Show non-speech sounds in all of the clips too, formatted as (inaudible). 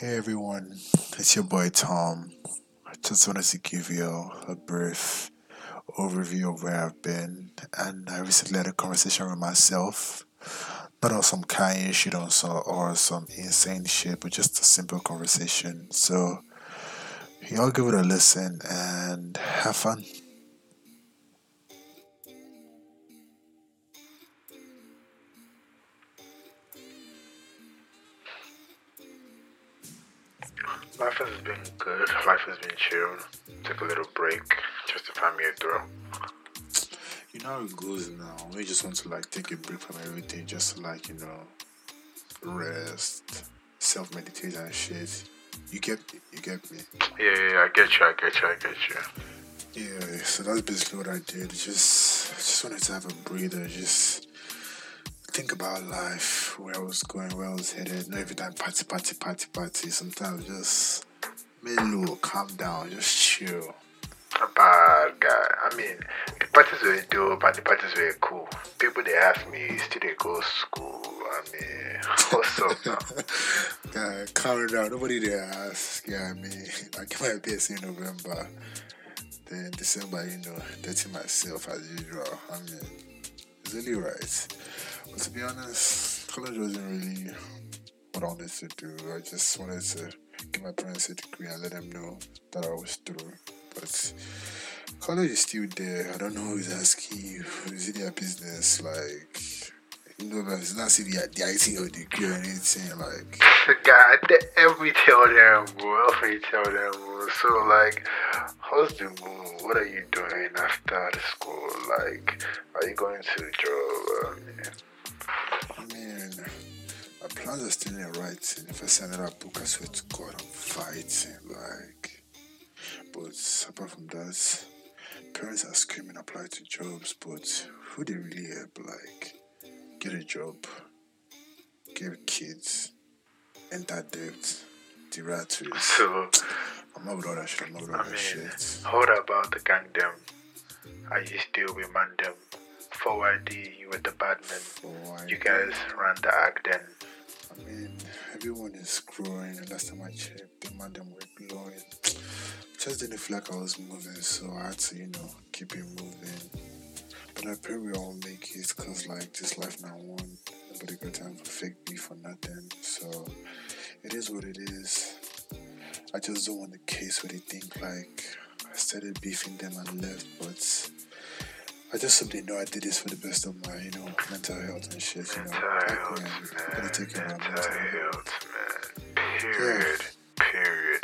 Hey everyone, it's your boy Tom. I just wanted to give you a brief overview of where I've been, and I recently had a conversation with myself. Not on some kind shit on some or some insane shit, but just a simple conversation. So, y'all give it a listen and have fun. Life has been good. Life has been chill. Took a little break just to find me a thrill. You know how it goes now. We just want to like take a break from everything, just to like you know, rest, self meditate and shit. You get me? You get me? Yeah, yeah, yeah, I get you. I get you. I get you. Yeah. So that's basically what I did. Just, just wanted to have a breather. Just think about life, where I was going, where I was headed. Not every time party, party, party, party. Sometimes just mellow, calm down, just chill. A bad guy. I mean, the parties were dope and the parties were cool. People they ask me, still they go school. I mean, (laughs) what's up now? (laughs) Guy, calm down. Nobody there ask. Yeah, I mean, (laughs) I came my best in November. Then December, you know, dating myself as usual. I mean, it's really right. But to be honest, college wasn't really what I wanted to do. I just wanted to get my parents a degree and let them know that I was through. But college is still there. I don't know who's asking you. Is it their business? Like, you know, like, it's not see the, the IT or degree or anything. Like, God, every tell them, bro. Every tell them, bro. So, like, how's the? What are you doing after school? Like, are you going to the job? Mean, I mean, my plans are still in writing. If I send another book, I swear to God, I'm fighting. Like, but apart from that, parents are screaming apply to jobs, but who they really help? Like, get a job, give kids, enter debt, the rat race. so, I'm not with all that shit. I'm not with all I that mean, shit. Hold about the gang them. Are you still with man them? Forward you were the bad why? You guys ran the act then. I mean, everyone is growing. The last time I checked, the man them were glowing. Just didn't feel like I was moving, so I had to, you know, keep it moving. But I pray we all make it, cause like this life now one. Nobody got time for fake beef or nothing. So it is what it is. I just don't want the case where they think like I started beefing them and left, but I just simply know I did this for the best of my, you know, mental health and shit. You know, Mental health, yeah, gotta man. take care of Mental mental health. man. Period. Period.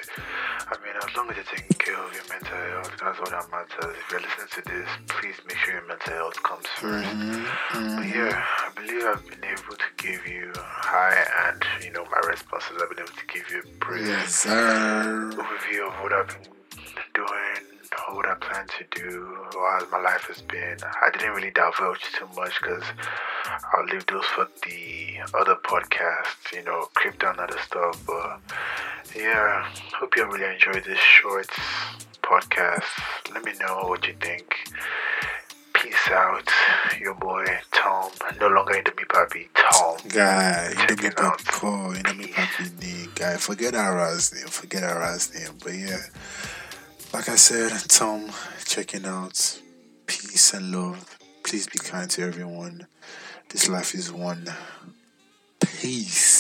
I mean, as long as you're taking care of your mental health, that's all that matters. If you're listening to this, please make sure your mental health comes 1st Mm-hmm. But yeah, I believe I've been able to give you high and, you know, my responses, I've been able to give you a brief Yes, overview of what I've been doing, what I plan to do, how my life has been. I didn't really divulge too much because I'll leave those for the other podcasts, you know, crypto and other stuff. But yeah, hope you really enjoyed this short podcast. Let me know what you think. Peace out, your boy Tom. No longer into me, Papi. Tom. Guy, you know me Check it out. papi you know me papi. Guy, forget our last name, forget our last name. But yeah, like I said, Tom, checking out. Peace and love. Please be kind to everyone. This life is one. Peace.